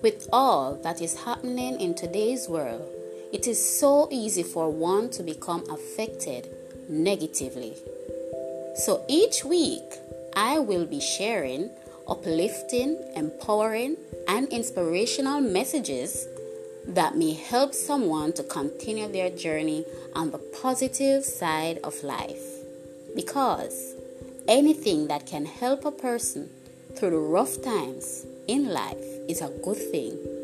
With all that is happening in today's world, it is so easy for one to become affected negatively. So each week, I will be sharing uplifting, empowering, and inspirational messages that may help someone to continue their journey on the positive side of life. Because anything that can help a person through the rough times in life is a good thing.